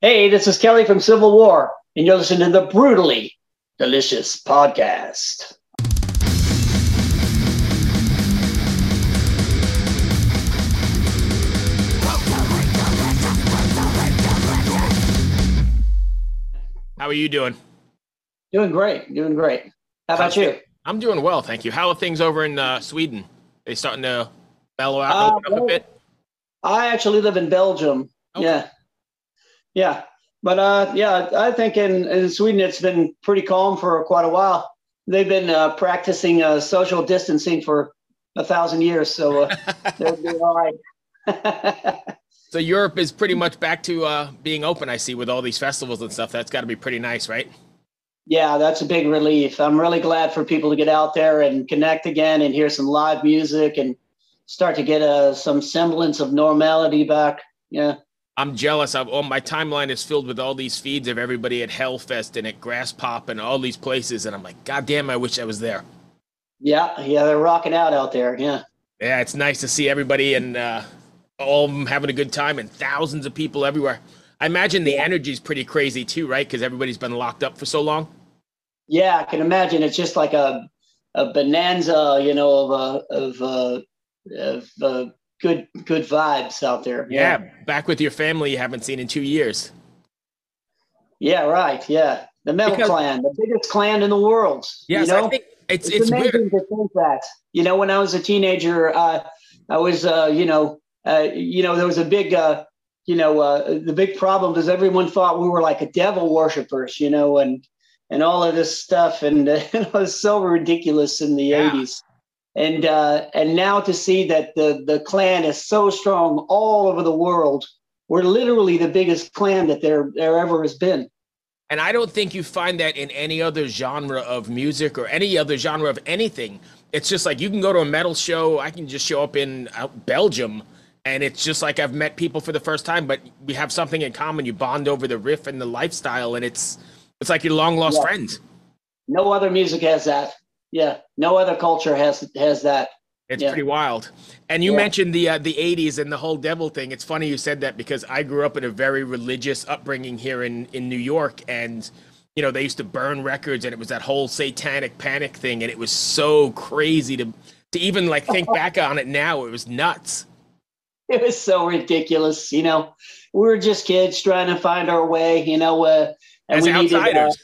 Hey, this is Kelly from Civil War, and you're listening to the Brutally Delicious Podcast. How are you doing? Doing great, doing great. How about you? I'm doing well, thank you. How are things over in uh, Sweden? They starting to mellow out, Uh, up a bit. I actually live in Belgium. Okay. Yeah. Yeah. But uh, yeah, I think in, in Sweden it's been pretty calm for quite a while. They've been uh, practicing uh, social distancing for a thousand years, so uh, they'll be all right. So Europe is pretty much back to uh, being open. I see with all these festivals and stuff. That's got to be pretty nice, right? yeah, that's a big relief. I'm really glad for people to get out there and connect again and hear some live music and start to get uh, some semblance of normality back. Yeah. I'm jealous. Of, oh, my timeline is filled with all these feeds of everybody at Hellfest and at Graspop and all these places, and I'm like, God damn, I wish I was there. Yeah. Yeah. They're rocking out out there. Yeah. Yeah, it's nice to see everybody and uh, all of them having a good time and thousands of people everywhere. I imagine the energy is pretty crazy too, right? Because everybody's been locked up for so long. Yeah, I can imagine. It's just like a a bonanza, you know, of uh, of uh, of uh, good good vibes out there. Yeah, back with your family you haven't seen in two years. yeah, right. Yeah, the Metal Because- Clan, the biggest clan in the world. Yes, you know? I think it's it's, it's, amazing weird. to think that. You know, when I was a teenager, uh, I was, uh, you know, uh, you know, there was a big, uh, you know, uh, the big problem is everyone thought we were like a devil worshippers, you know, and and all of this stuff, and uh, it was so ridiculous in the Yeah. '80s. And uh, and now to see that the the clan is so strong all over the world, we're literally the biggest clan that there there ever has been. And I don't think you find that in any other genre of music or any other genre of anything. It's just like you can go to a metal show. I can just show up in uh, Belgium, and it's just like I've met people for the first time, but we have something in common. You bond over the riff and the lifestyle, and it's it's like your long lost Yeah. friends. No other music has that. Yeah, no other culture has has that. It's Yeah. pretty wild. And you Yeah. mentioned the uh, the 80s and the whole devil thing. It's funny you said that because I grew up in a very religious upbringing here in in New York and you know, they used to burn records and it was that whole satanic panic thing and it was so crazy to to even like think back on it now. It was nuts. it was so ridiculous. You know, we were just kids trying to find our way. You know, uh, and As we needed, uh, outsiders.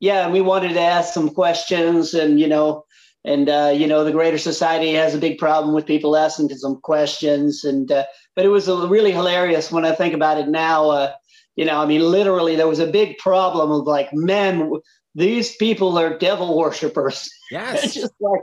Yeah, and we wanted to ask some questions, and you know, and uh, you know, the Greater Society has a big problem with people asking some questions, and uh, but it was really hilarious when I think about it now. Uh, you know, I mean, literally, there was a big problem of like, man, these people are devil worshippers. Yes. It's Yes. just like,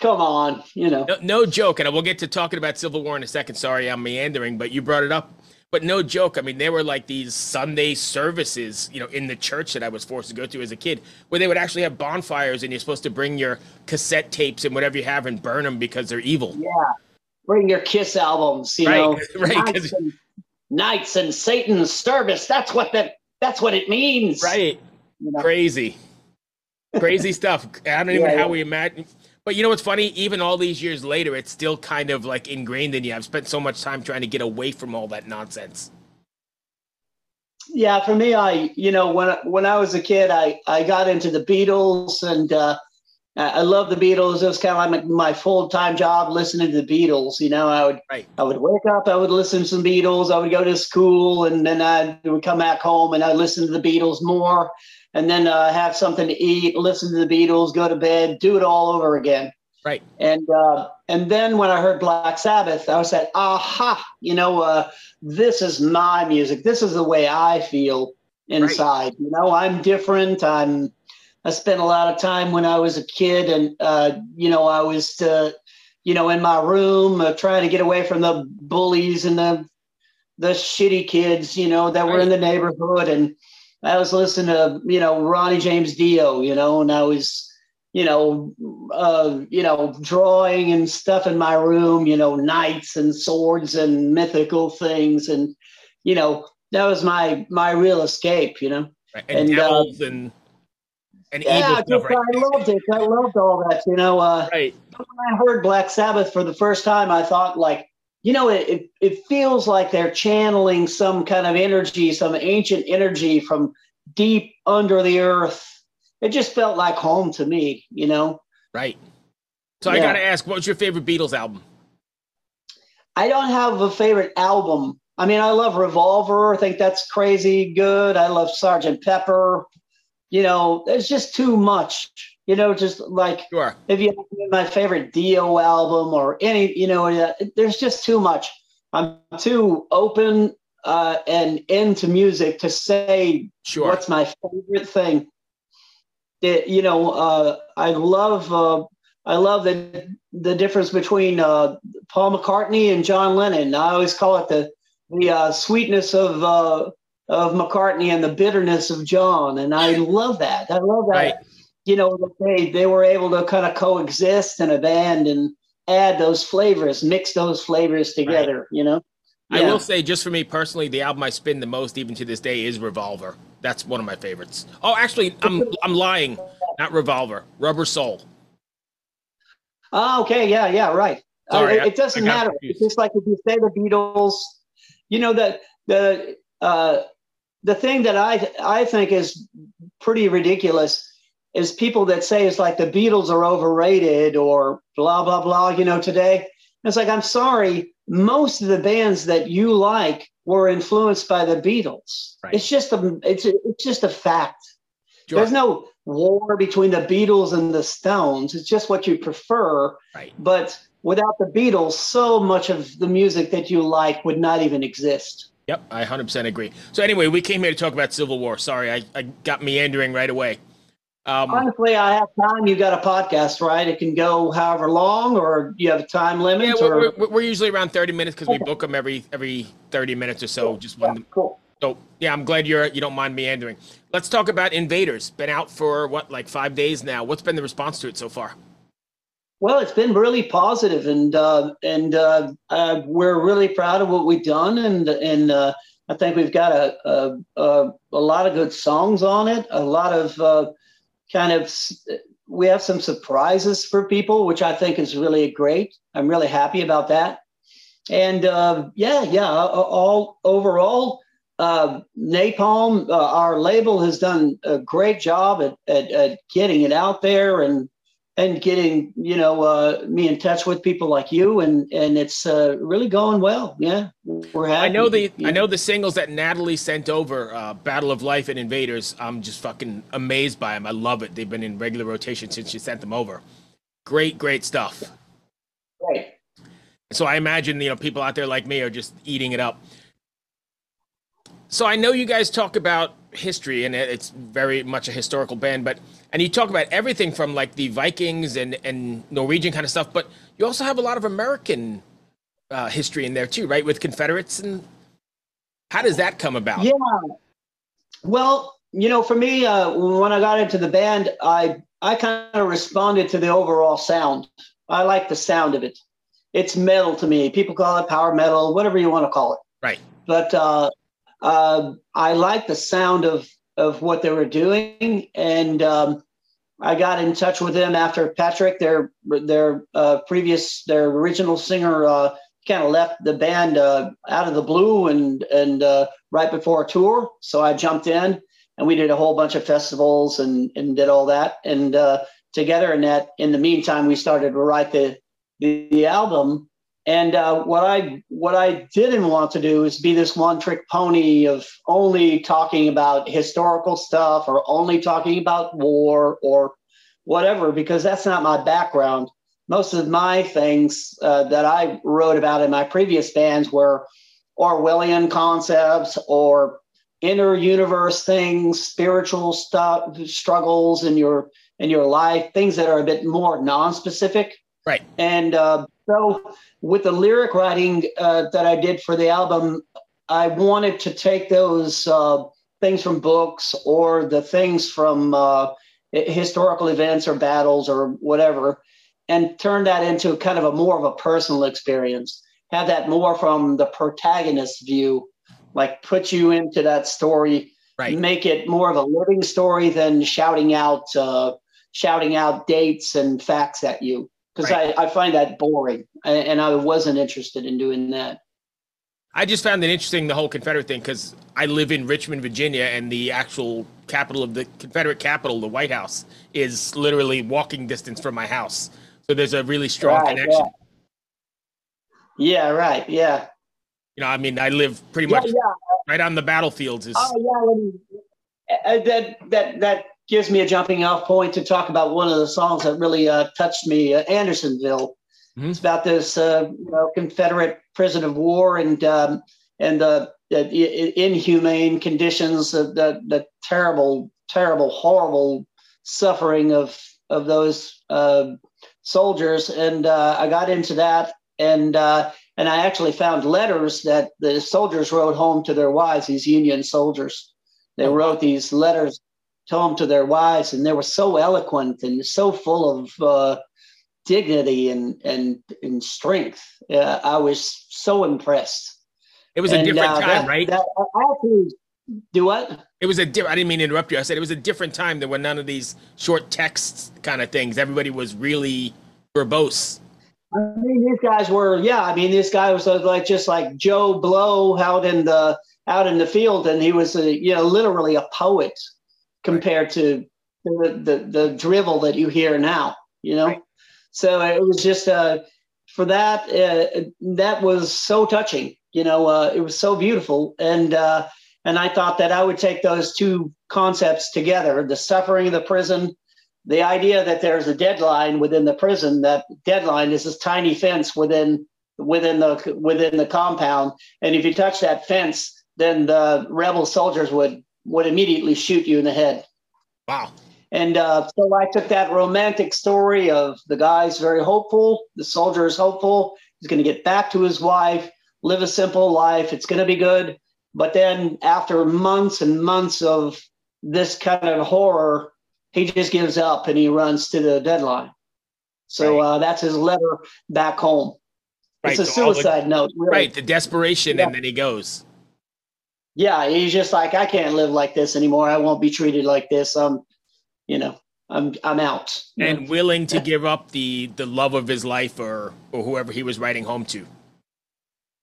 come on, you know. No, no joke, and we'll get to talking about Civil War in a second. Sorry, I'm meandering, but you brought it up. But no joke. I mean, there were like these Sunday services, you know, in the church that I was forced to go to as a kid, where they would actually have bonfires, and you're supposed to bring your cassette tapes and whatever you have and burn them because they're evil. Yeah. Bring your Kiss albums, you Right, know. Right. Nights and, Knights and Satan's service. That's what that that's what it means. Right. You know? Crazy. Crazy stuff. I don't even Yeah, know how yeah. we imagine. But you know what's funny? Even all these years later, it's still kind of like ingrained in you. I've spent so much time trying to get away from all that nonsense. Yeah, for me, I you know when when I was a kid, I I got into the Beatles and uh, I love the Beatles. It was kind of like my, my full time job listening to the Beatles. You know, I would Right. I would wake up, I would listen to some Beatles. I would go to school, and then I would come back home and I would listen to the Beatles more, and then uh, have something to eat, listen to the Beatles, go to bed, do it all over again. Right. And uh, and then when I heard Black Sabbath, I was like, aha, you know, uh, this is my music. This is the way I feel inside. You know, I'm different. I'm. I spent a lot of time when I was a kid, and uh, you know, I was, uh, you know, in my room uh, trying to get away from the bullies and the the shitty kids, you know, that were in the neighborhood, and I was listening to, you know, Ronnie James Dio, you know, and I was you know, uh, you know, drawing and stuff in my room, you know, knights and swords and mythical things, and you know, that was my my real escape, you know. Right. And, And, uh, and and Yeah, evil just, stuff, right? I loved it. I loved all that, you know. Uh, Right. when I heard Black Sabbath for the first time, I thought like, you know, it, it, it feels like they're channeling some kind of energy, some ancient energy from deep under the earth. It just felt like home to me, you know? Right. So yeah. I got to ask, what was your favorite Beatles album? I don't have a favorite album. I mean, I love Revolver. I think that's crazy good. I love Sergeant Pepper. You know, there's just too much. You know, just like sure. if you have my favorite Dio album or any, you know, there's just too much. I'm too open uh, and into music to say sure. what's my favorite thing. It, you know, uh, I love uh, I love the the difference between uh, Paul McCartney and John Lennon. I always call it the the uh, sweetness of uh, of McCartney and the bitterness of John, and I love that. I love that. Right you know, they they were able to kind of coexist in a band and add those flavors, mix those flavors together. Right. You know. Yeah. I will say, just for me personally, the album I spin the most, even to this day, is Revolver. That's one of my favorites. Oh, actually, I'm I'm lying. Not Revolver. Rubber Soul. Oh, okay. Yeah. Yeah. Right. Sorry, uh, it, it, doesn't matter. It's just like if you say the Beatles. You know the the uh, the thing that I I think is pretty ridiculous is people that say it's like the Beatles are overrated or blah blah blah. You know, today it's like I'm sorry, most of the bands that you like were influenced by the Beatles. Right. It's just a it's a, it's just a fact. Sure. There's no war between the Beatles and the Stones. It's just what you prefer. Right. But without the Beatles, so much of the music that you like would not even exist. Yep, I 100% agree. So anyway, we came here to talk about Civil War. Sorry, I, I got meandering right away. Um, Honestly, I have time. You've got a podcast, right? It can go however long, or you have a time limit. Yeah, we're, we're, we're usually around thirty minutes because okay. we book them every every thirty minutes or so. Cool. Just one. Yeah, cool. So yeah, I'm glad you're you don't mind meandering. Let's talk about Invaders. Been out for what like five days now. What's been the response to it so far? Well, it's been really positive, and uh, and uh, uh, we're really proud of what we've done, and and uh, I think we've got a, a, a a lot of good songs on it, a lot of uh, kind of we have some surprises for people, which I think is really great. I'm really happy about that. And uh, yeah, yeah, all overall, uh, Napalm, uh, our label has done a great job at, at, at getting it out there and and getting you know uh, me in touch with people like you and and it's uh, really going well. Yeah. We're happy. i know the yeah. i know. the singles that natalie sent over uh, battle of life and invaders i'm just fucking amazed by them i love it. They've been in regular rotation since she sent them over. Great great stuff. Right. So i imagine you know people out there like me are just eating it up. So i know you guys talk about history and it's very much a historical band but and you talk about everything from like the vikings and and norwegian kind of stuff but you also have a lot of american uh, history in there too right with confederates and how does that come about? Yeah. Well you know for me uh, when i got into the band i i kind of responded to the overall sound. I like the sound of it. It's metal to me. People call it power metal whatever you want to call it. Right. But uh uh, I like the sound of of what they were doing, and um, I got in touch with them after Patrik, their their uh, previous their original singer, uh, kind of left the band uh, out of the blue and and uh, right before a tour. So I jumped in, and we did a whole bunch of festivals and and did all that, and uh, together. And that in the meantime, we started to write the the, the album and uh, what I what I didn't want to do is be this one trick pony of only talking about historical stuff or only talking about war or whatever, because that's not my background. Most of my things uh, that I wrote about in my previous bands were Orwellian concepts or inner universe things, spiritual stuff, struggles in your in your life, things that are a bit more non-specific. Right. And uh, so with the lyric writing uh, that I did for the album, I wanted to take those uh, things from books or the things from uh, historical events or battles or whatever, and turn that into kind of a more of a personal experience. Have that more from the protagonist's view, like put you into that story, right. make it more of a living story than shouting out uh, shouting out dates and facts at you because right. I, I find that boring and I wasn't interested in doing that. I just found it interesting the whole Confederate thing because I live in Richmond, Virginia, and the actual capital of the Confederate capital, the White House, is literally walking distance from my house. So there's a really strong right, connection. Yeah. yeah. right. Yeah. You know, I mean, I live pretty much yeah, right on the battlefields. Is oh yeah, uh, that that that gives me a jumping off point to talk about one of the songs that really uh, touched me, uh, Andersonville. Mm-hmm. It's about this uh, you know, Confederate prison of war and um, and the, the, inhumane conditions, the, the, the terrible, terrible, horrible suffering of of those uh, soldiers. And uh, I got into that, and uh, and I actually found letters that the soldiers wrote home to their wives. These Union soldiers, they oh. wrote these letters home to their wives, and they were so eloquent and so full of uh, dignity and and and strength. Uh, I was so impressed. It was and, a different uh, time, that, right? That, actually, do what? It was a different. I didn't mean to interrupt you. I said it was a different time than when none of these short texts kind of things. Everybody was really verbose. I mean, these guys were, yeah. I mean, this guy was like just like Joe Blow out in the out in the field, and he was, a, you know, literally a poet compared to the, the, the drivel that you hear now. You know, right. so it was just uh, for that. Uh, that was so touching. You know, uh, it was so beautiful, and uh, and I thought that I would take those two concepts together: the suffering of the prison, the idea that there's a deadline within the prison. That deadline is this tiny fence within within the within the compound, and if you touch that fence, then the rebel soldiers would would immediately shoot you in the head. Wow. And uh, so I took that romantic story of the guy's very hopeful, the soldier is hopeful, he's going to get back to his wife, live a simple life, it's going to be good. But then after months and months of this kind of horror, he just gives up and he runs to the deadline. So right. uh, that's his letter back home. Right. It's a so suicide the, note. Really. Right. The desperation, yeah. and then he goes yeah, he's just like, I can't live like this anymore. I won't be treated like this. I'm, you know, I'm I'm out. And willing to give up the the love of his life or or whoever he was writing home to.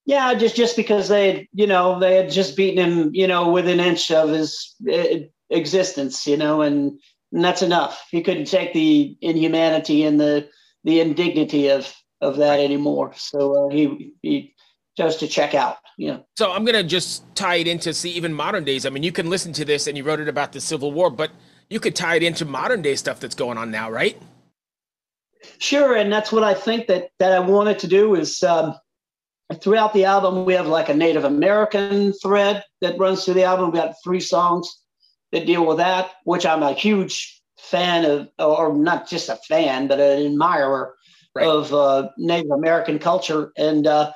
Yeah, just just because they had, you know, they had just beaten him, you know, with an inch of his uh, existence, you know, and, and that's enough. He couldn't take the inhumanity and the the indignity of of that anymore. So uh, he he just to check out. Yeah. So I'm gonna just tie it into see even modern days. I mean, you can listen to this and you wrote it about the Civil War, but you could tie it into modern day stuff that's going on now, right? Sure, and that's what I think that that I wanted to do is um, throughout the album we have like a Native American thread that runs through the album. We got three songs that deal with that, which I'm a huge fan of, or not just a fan, but an admirer right. of uh, Native American culture, and uh,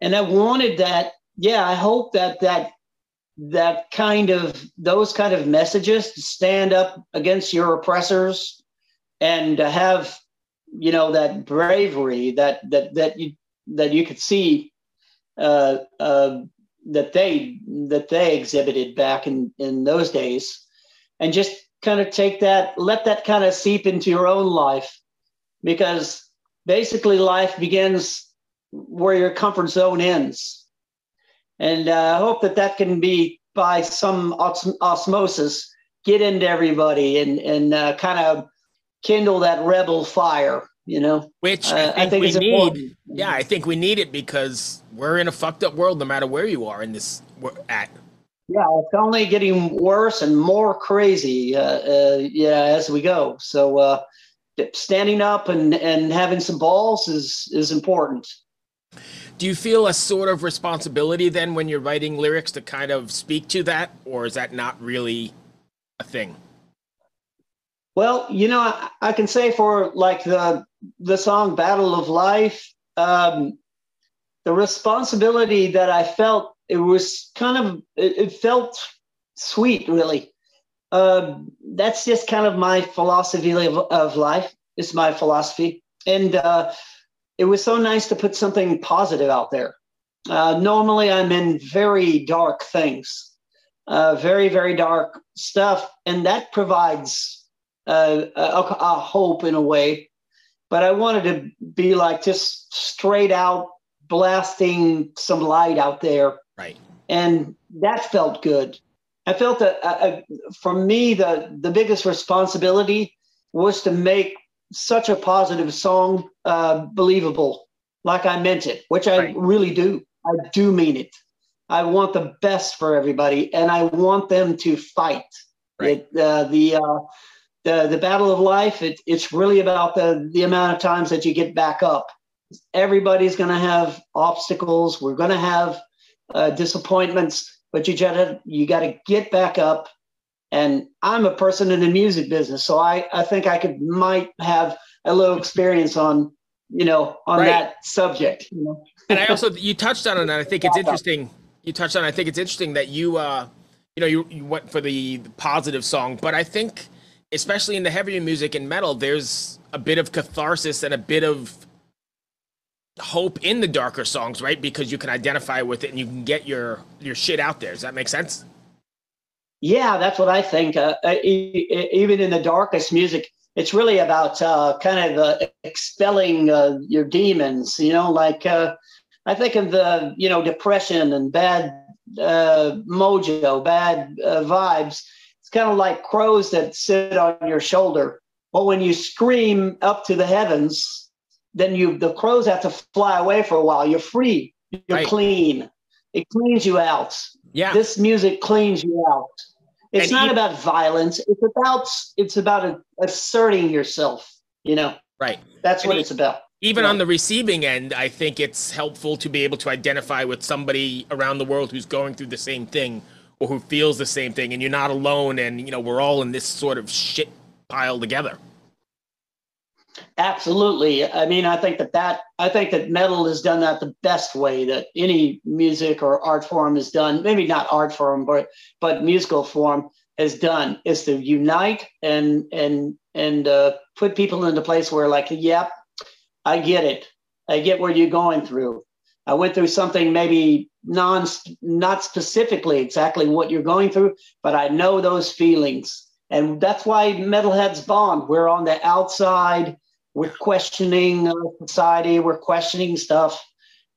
and I wanted that. Yeah, I hope that that that kind of those kind of messages to stand up against your oppressors and to have you know that bravery that that that you that you could see uh, uh, that they that they exhibited back in in those days and just kind of take that let that kind of seep into your own life because basically life begins where your comfort zone ends. And uh, I hope that that can be by some osmosis get into everybody and and uh, kind of kindle that rebel fire. You know, which uh, I think, I think we need. Important. Yeah, I think we need it because we're in a fucked up world, no matter where you are in this at. Yeah, it's only getting worse and more crazy. Uh, uh, yeah, as we go. So uh, standing up and and having some balls is is important do you feel a sort of responsibility then when you're writing lyrics to kind of speak to that or is that not really a thing? Well you know i, I can say for like the the song battle of life um, the responsibility that i felt it was kind of it, it felt sweet really. Uh, that's just kind of my philosophy of, of life it's my philosophy. And uh, it was so nice to put something positive out there. Uh, normally, I'm in very dark things, uh, very, very dark stuff, and that provides uh, a, a, hope in a way. but I wanted to be like just straight out blasting some light out there. Right. And that felt good. I felt that uh, uh, for me, the, the biggest responsibility was to make such a positive song uh, believable, like I meant it, which I right. really do. I do mean it. I want the best for everybody, and I want them to fight. Right. It, uh, the uh, the the battle of life. It, it's really about the the amount of times that you get back up. Everybody's going to have obstacles. We're going to have uh, disappointments, but you gotta you got to get back up. And I'm a person in the music business, so I I think I could might have a little experience on you know on right. that subject. You know? and I also you touched on it, and I think it's interesting. You touched on. It, I think it's interesting that you uh you know you, you went for the, the positive song, but I think especially in the heavier music and metal, there's a bit of catharsis and a bit of hope in the darker songs, right? Because you can identify with it and you can get your your shit out there. Does that make sense? Yeah, that's what I think. Uh, uh even in the darkest music, it's really about uh, kind of uh, expelling uh, your demons. You know, like uh, I think of the you know depression and bad mojo, bad vibes it's kind of like crows that sit on your shoulder. But when you scream up to the heavens, then you the crows have to fly away for a while. You're free. You're right. clean. It cleans you out. Yeah. This music cleans you out. It's and not about violence. It's about it's about asserting yourself. You know. Right. That's and what it's about. Even yeah. on the receiving end, I think it's helpful to be able to identify with somebody around the world who's going through the same thing or who feels the same thing and you're not alone and you know we're all in this sort of shit pile together absolutely i mean i think that that i think that metal has done that the best way that any music or art form has done maybe not art form but but musical form has done is to unite and and and uh, put people into place where like yep i get it i get where you're going through i went through something maybe non not specifically exactly what you're going through, but I know those feelings. And that's why metalheads bond. We're on the outside. We're questioning uh, society. We're questioning stuff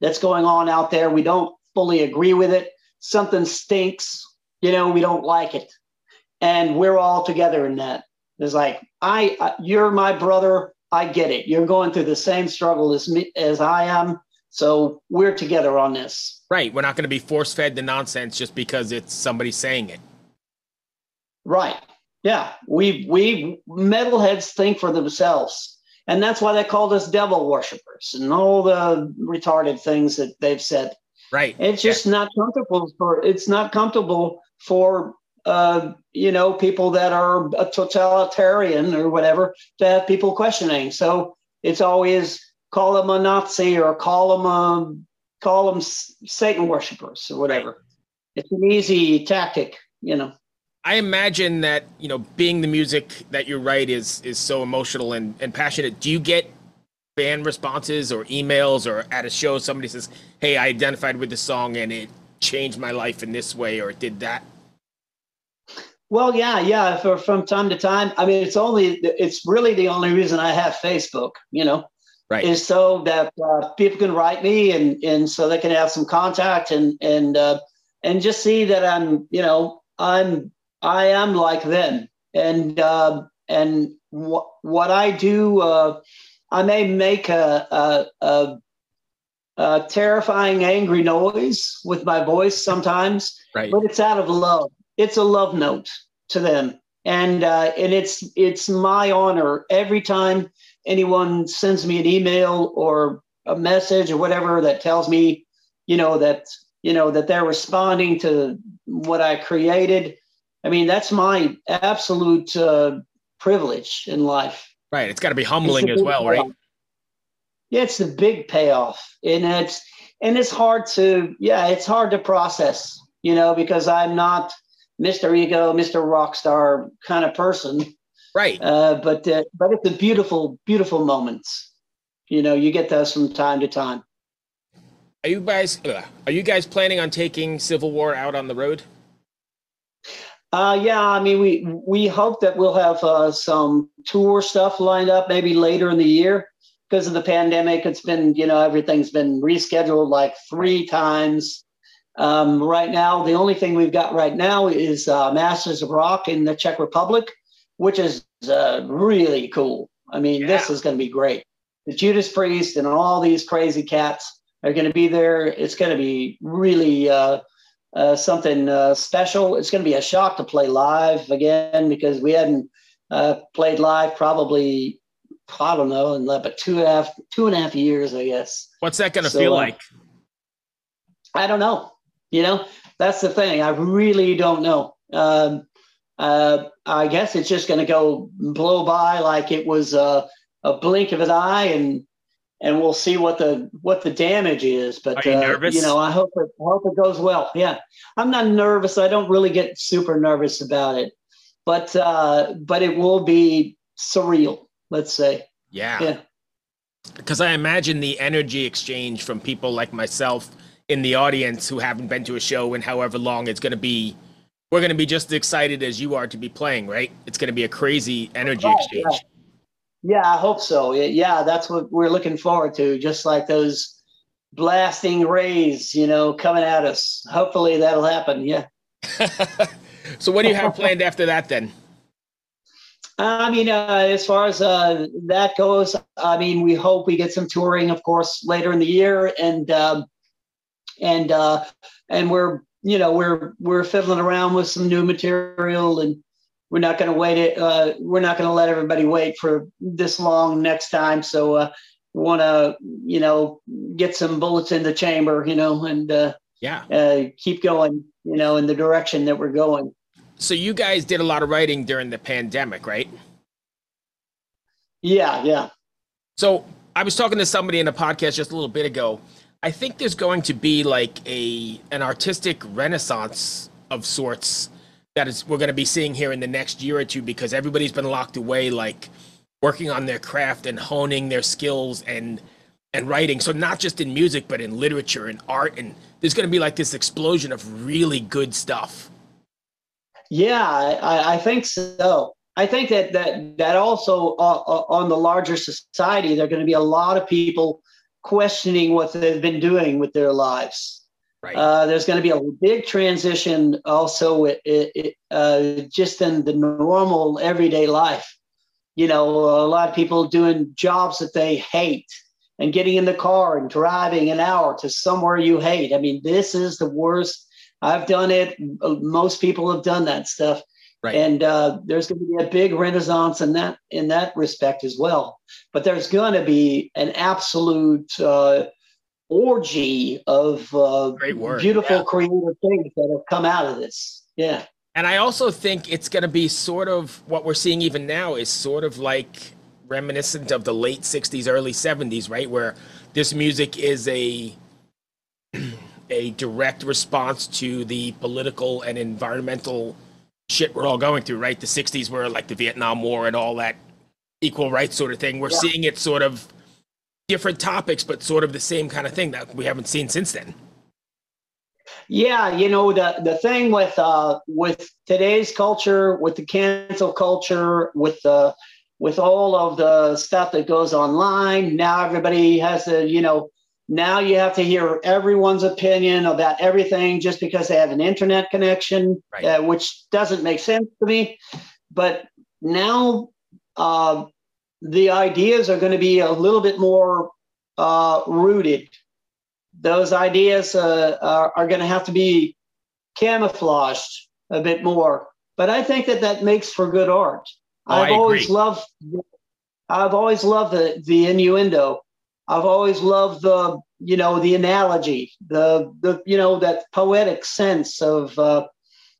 that's going on out there. We don't fully agree with it. Something stinks. You know, we don't like it, and we're all together in that. It's like I, I you're my brother. I get it. You're going through the same struggle as me as I am. So we're together on this. Right. We're not going to be force fed the nonsense just because it's somebody saying it. Right. Yeah. We we metalheads think for themselves. And that's why they called us devil worshippers and all the retarded things that they've said. Right. It's just yeah. not comfortable for it's not comfortable for uh, you know, people that are a totalitarian or whatever to have people questioning. So it's always call them a Nazi or call them a call them Satan worshippers or whatever. It's an easy tactic, you know. I imagine that you know, being the music that you write is is so emotional and, and passionate. Do you get fan responses or emails or at a show somebody says, "Hey, I identified with the song and it changed my life in this way or it did that"? Well, yeah, yeah. For, from time to time, I mean, it's only it's really the only reason I have Facebook. You know, right. is so that uh, people can write me and and so they can have some contact and and uh, and just see that I'm you know I'm I am like them and uh, and what what I do uh, I may make a, a, a, a terrifying angry noise with my voice sometimes right. but it's out of love it's a love note to them and uh, and it's it's my honor every time anyone sends me an email or a message or whatever that tells me, you know, that you know that they're responding to what I created. I mean, that's my absolute uh, privilege in life. Right. It's got to be humbling as well, payoff. right? Yeah, it's the big payoff, and it's and it's hard to yeah, it's hard to process, you know, because I'm not Mr. Ego, Mr. Rockstar kind of person. Right. Uh, but uh, but it's a beautiful, beautiful moments. You know, you get those from time to time. Are you guys are you guys planning on taking Civil War out on the road? Uh, yeah, I mean, we we hope that we'll have uh, some tour stuff lined up maybe later in the year. because of the pandemic, it's been, you know, everything's been rescheduled like three times. Um, right now, the only thing we've got right now is uh, Masters of Rock in the Czech Republic, which is uh, really cool. I mean, yeah. this is going to be great. The Judas Priest and all these crazy cats are going to be there. It's going to be really uh, uh, something uh, special. It's going to be a shock to play live again because we hadn't uh, played live probably I don't know in but two and a half two and a half years, I guess. What's that going to so, feel uh, like? I don't know. You know, that's the thing. I really don't know. Um, uh, I guess it's just going to go blow by like it was a blink of an eye, and and we'll see what the what the damage is. But you, uh, you know, I hope it I hope it goes well. Yeah, I'm not nervous. I don't really get super nervous about it, but uh, but it will be surreal. Let's say. Yeah. Yeah. Because I imagine the energy exchange from people like myself in the audience who haven't been to a show in however long it's going to be. We're going to be just as excited as you are to be playing, right? It's going to be a crazy energy oh, exchange. Yeah. Yeah, I hope so. Yeah, that's what we're looking forward to. Just like those blasting rays, you know, coming at us. Hopefully that'll happen. Yeah. so, what do you have planned after that then? I mean, uh, as far as uh, that goes, I mean, we hope we get some touring, of course, later in the year, and um, and uh, and we're you know we're we're fiddling around with some new material and we're not going to wait it. Uh, we're not going to let everybody wait for this long next time. So uh, we want to, you know, get some bullets in the chamber, you know, and uh, yeah, uh, keep going, you know, in the direction that we're going. So you guys did a lot of writing during the pandemic, right? Yeah, yeah. So I was talking to somebody in a podcast just a little bit ago. I think there's going to be like a an artistic renaissance of sorts that is we're going to be seeing here in the next year or two because everybody's been locked away like working on their craft and honing their skills and and writing. So not just in music but in literature and art and there's going to be like this explosion of really good stuff. Yeah i, I think so. I think that that that also uh, uh on the larger society there are going to be a lot of people questioning what they've been doing with their lives Right. Uh, there's going to be a big transition also it, it, uh, just in the normal everyday life. You know, a lot of people doing jobs that they hate and getting in the car and driving an hour to somewhere you hate. I mean, this is the worst. I've done it. Most people have done that stuff. Right. And uh, there's going to be a big renaissance in that in that respect as well. But there's going to be an absolute uh, orgy of uh, beautiful yeah. creative things that have come out of this. Yeah. And I also think it's going to be sort of what we're seeing even now is sort of like reminiscent of the late 60s, early 70s, right? Where this music is a a direct response to the political and environmental shit we're all going through, right? The 60s were like the Vietnam War and all that equal rights sort of thing. We're yeah. seeing it sort of different topics, but sort of the same kind of thing that we haven't seen since then. Yeah, you know the the thing with uh, with today's culture, with the cancel culture, with the with all of the stuff that goes online. Now everybody has to, you know, now you have to hear everyone's opinion about everything just because they have an internet connection, right. uh, which doesn't make sense to me. But now uh, the ideas are going to be a little bit more uh, rooted. Those ideas uh, are, are going to have to be camouflaged a bit more. But I think that that makes for good art. Oh, I've always loved. I've always loved the the innuendo. I've always loved the you know the analogy, the the you know that poetic sense of uh,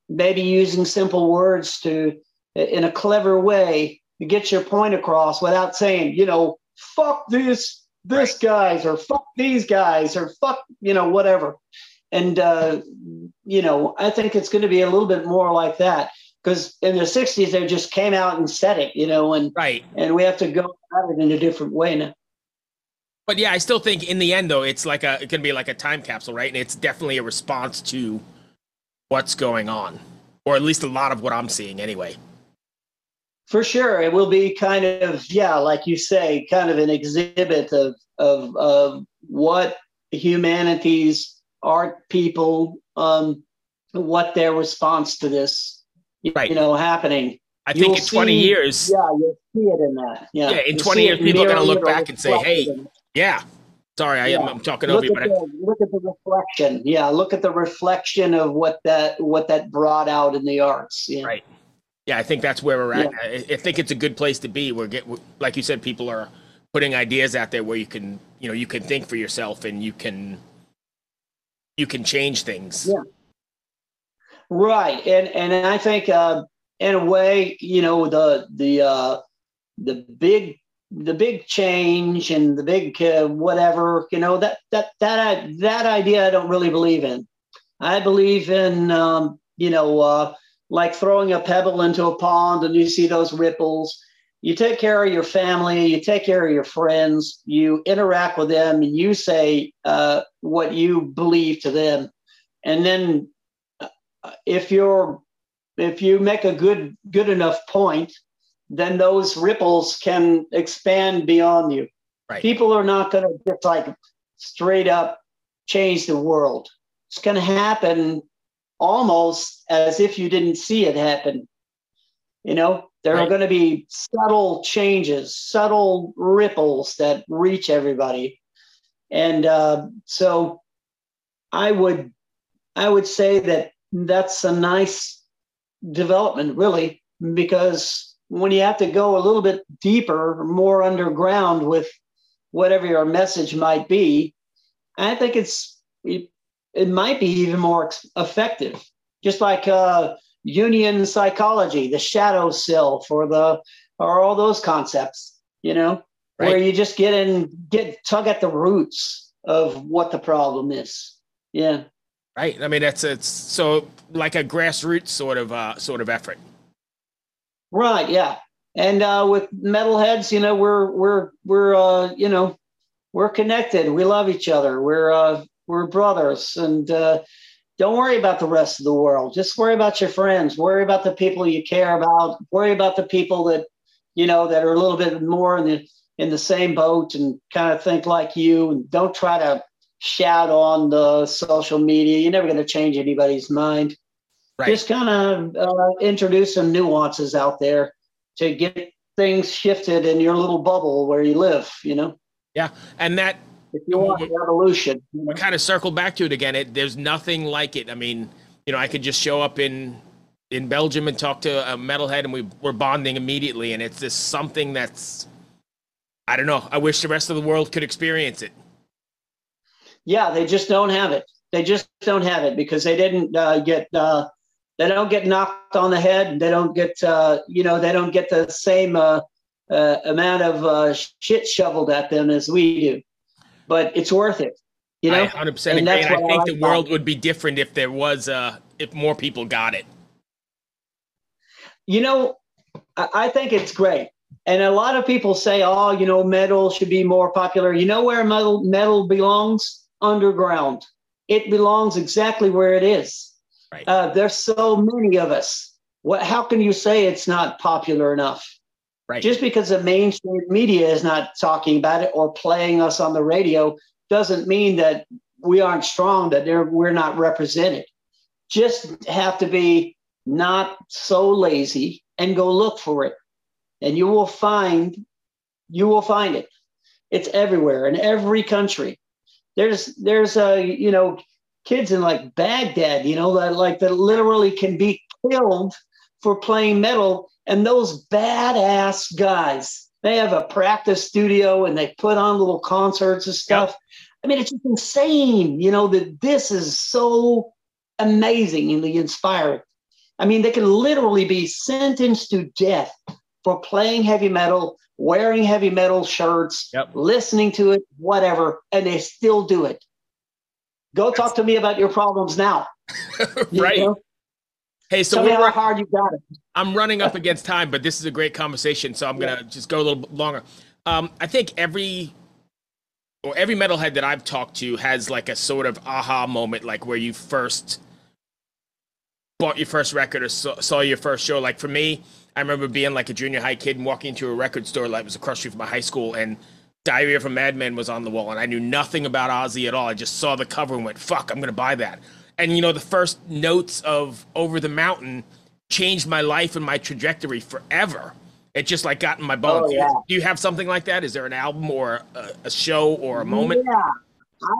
maybe using simple words to in a clever way to get your point across without saying, you know, fuck this, this right. guys, or fuck these guys, or fuck, you know, whatever. And, uh, you know, I think it's going to be a little bit more like that because in the 60s, they just came out and said it, you know, and, right. and we have to go at it in a different way now. But yeah, I still think in the end, though, it's like a, it can be like a time capsule, right? And it's definitely a response to what's going on, or at least a lot of what I'm seeing anyway. For sure, it will be kind of yeah, like you say, kind of an exhibit of of of what humanity's art people, um, what their response to this, right. you know, happening. I think in 20 see, years. Yeah, you'll see it in that. Yeah, yeah in 20 years, people are going to look back and say, hey, yeah, sorry, I am, I'm talking look over you. But the, I, look at the reflection. Yeah, look at the reflection of what that what that brought out in the arts. Yeah. Right. Yeah, I think that's where we're at. Yeah. I, I think it's a good place to be. We're get, like you said, people are putting ideas out there where you can, you know, you can think for yourself and you can you can change things. Yeah. Right. And and I think uh, in a way, you know, the the uh, the big the big change and the big uh, whatever, you know, that that that that idea I don't really believe in. I believe in um, you know, uh, like throwing a pebble into a pond and you see those ripples. You take care of your family, you take care of your friends, you interact with them, and you say uh, what you believe to them. And then uh, if you're if you make a good good enough point, then those ripples can expand beyond you. Right. People are not going to just like straight up change the world. It's going to happen almost as if you didn't see it happen. You know, there right. are going to be subtle changes, subtle ripples that reach everybody. And uh, so I would I would say that that's a nice development, really, because when you have to go a little bit deeper, more underground with whatever your message might be, I think it's it, might be even more effective. Just like uh, Jungian psychology, the shadow self, or the or all those concepts, you know, right. where you just get in, get tug at the roots of what the problem is. Yeah. Right. I mean, that's it's so like a grassroots sort of uh, sort of effort. Right. Yeah. And uh, with metalheads, you know, we're we're we're uh, you know we're connected. We love each other. We're uh, we're brothers, and uh, don't worry about the rest of the world. Just worry about your friends. Worry about the people you care about. Worry about the people that you know that are a little bit more in the in the same boat and kind of think like you. And don't try to shout on the social media. You're never going to change anybody's mind. Right. Just kind of uh, introduce some nuances out there to get things shifted in your little bubble where you live. You know. Yeah, and that if you want revolution. You know? kind of circle back to it again. It, there's nothing like it. I mean, you know, I could just show up in in Belgium and talk to a metalhead, and we we're bonding immediately. And it's just something that's, I don't know. I wish the rest of the world could experience it. Yeah, they just don't have it. They just don't have it because they didn't uh, get. Uh, they don't get knocked on the head. They don't get. Uh, you know, they don't get the same uh, uh, amount of uh, shit shoveled at them as we do but it's worth it. You know, I 100 percent agree. And I think the world would be different if there was uh if more people got it. You know, I think it's great. And a lot of people say, oh, you know, metal should be more popular. You know where metal metal belongs? Underground. It belongs exactly where it is. Right. Uh, there's so many of us. What? How can you say it's not popular enough? Right. Just because the mainstream media is not talking about it or playing us on the radio doesn't mean that we aren't strong, that we're not represented. Just have to be not so lazy and go look for it. And you will find, you will find it. It's everywhere in every country. There's, there's a, you know, kids in like Baghdad, you know, that like that literally can be killed for playing metal and those badass guys, they have a practice studio and they put on little concerts and stuff. Yep. I mean, it's just insane, you know, that this is so amazingly inspiring. I mean, they can literally be sentenced to death for playing heavy metal, wearing heavy metal shirts, yep. listening to it, whatever, and they still do it. Go talk to me about your problems now. right. You know? Hey, so Tell me how hard you got it. I'm running up against time, but this is a great conversation, so I'm gonna just go a little longer. Um, I think every or every metalhead that I've talked to has like a sort of aha moment, like where you first bought your first record or saw, saw your first show. Like for me, I remember being like a junior high kid and walking into a record store that was across street from my high school and Diary from Madman was on the wall and I knew nothing about Ozzy at all. I just saw the cover and went, fuck, I'm gonna buy that. And you know, the first notes of Over the Mountain changed my life and my trajectory forever. It just like got in my bones. Oh, yeah. Do you have something like that? Is there an album or a, a show or a moment? Yeah,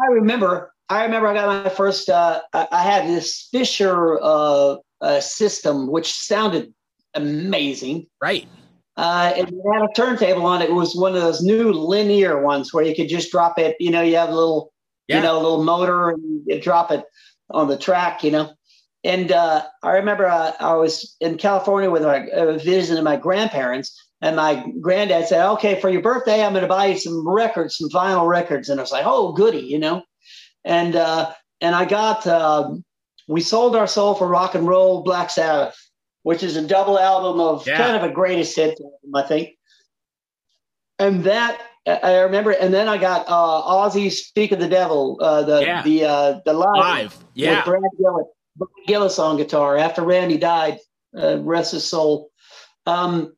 I remember. I remember I got my first. Uh, I had this Fisher uh, uh, system, which sounded amazing. Right. Uh, and it had a turntable on it. It was one of those new linear ones where you could just drop it. You know, you have a little, yeah. you know, a little motor and you drop it on the track. You know, and uh, I remember uh, I was in California with my uh, visiting my grandparents, and my granddad said, "Okay, for your birthday, I'm going to buy you some records, some vinyl records." And I was like, "Oh, goody," you know. And uh, and I got um, we sold our soul for rock and roll Black Sabbath, which is a double album of yeah. kind of a greatest hit, I think. And that I remember, and then I got uh, Ozzy "Speak of the Devil," uh, the yeah. the uh, the live, live. yeah, with Brad Gillis. Gillis on guitar after Randy died, uh, rest his soul. Um,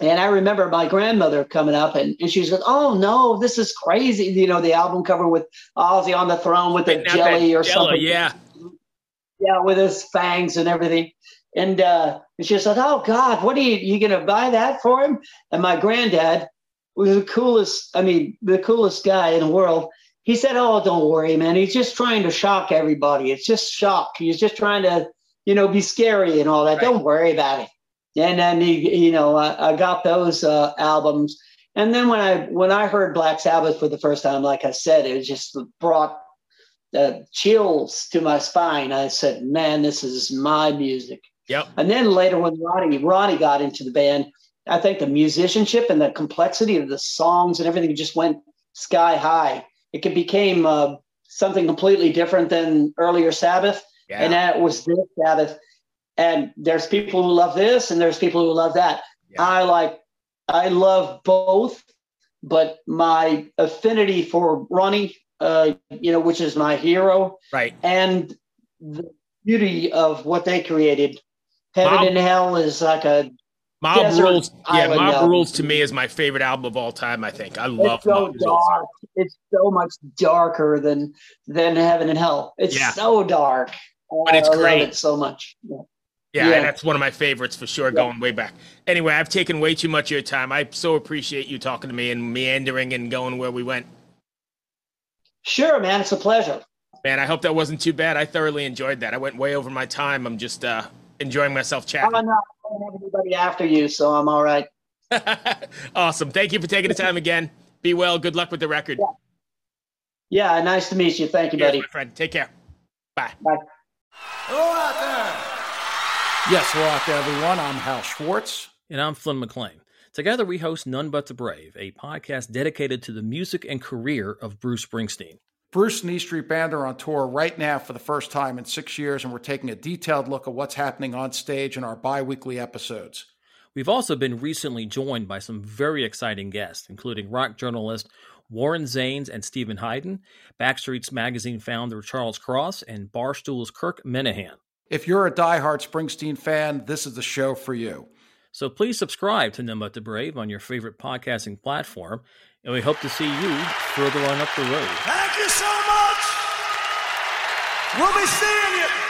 and I remember my grandmother coming up and, and she was like, Oh no, this is crazy. You know, the album cover with Ozzy on the throne with the jelly or jello, something. Yeah. Yeah, with his fangs and everything. And uh, and she said, Oh God, what are you you gonna buy that for him? And my granddad was the coolest, I mean, the coolest guy in the world he said, "Oh, don't worry, man. He's just trying to shock everybody. It's just shock. He's just trying to, you know, be scary and all that. Right. Don't worry about it." And then he, you know, I, I got those uh, albums, and then when I when I heard Black Sabbath for the first time, like I said, it just brought the chills to my spine. I said, "Man, this is my music." Yep. And then later, when Ronnie Ronnie got into the band, I think the musicianship and the complexity of the songs and everything just went sky high it became uh, something completely different than earlier Sabbath, yeah. and that was this Sabbath. And there's people who love this, and there's people who love that. Yeah. I like, I love both, but my affinity for Ronnie, uh, you know, which is my hero, right, and the beauty of what they created. Heaven Mom, and Hell is like a Mob Rules, yeah, Mob. Rules to me is my favorite album of all time. I think I love. It's so Mob dark. Rules. It's so much darker than than Heaven and Hell. It's yeah. so dark, but it's I great. It so much. Yeah. Yeah, yeah, that's one of my favorites for sure, yeah. going way back. Anyway, I've taken way too much of your time. I so appreciate you talking to me and meandering and going where we went. Sure, man. It's a pleasure. Man, I hope that wasn't too bad. I thoroughly enjoyed that. I went way over my time. I'm just uh, enjoying myself chatting. Oh, no, don't have anybody after you, so I'm all right. awesome. Thank you for taking the time again. Be well. Good luck with the record. Yeah, yeah nice to meet you. Thank you, buddy. my friend. Take care. Bye. Bye. Hello out there. Yes, hello out there, everyone. I'm Hal Schwartz. And I'm Flynn McLean. Together, we host None But the Brave, a podcast dedicated to the music and career of Bruce Springsteen. Bruce and E Street Band are on tour right now for the first time in six years, and we're taking a detailed look at what's happening on stage in our bi weekly episodes. We've also been recently joined by some very exciting guests, including rock journalist Warren Zanes and Steven Hyden, Backstreets magazine founder Charles Cross, and Barstool's Kirk Minihane. If you're a die-hard Springsteen fan, this is the show for you. So please subscribe to But the Brave on your favorite podcasting platform and we hope to see you further on up the road. Thank you so much. We'll be seeing you.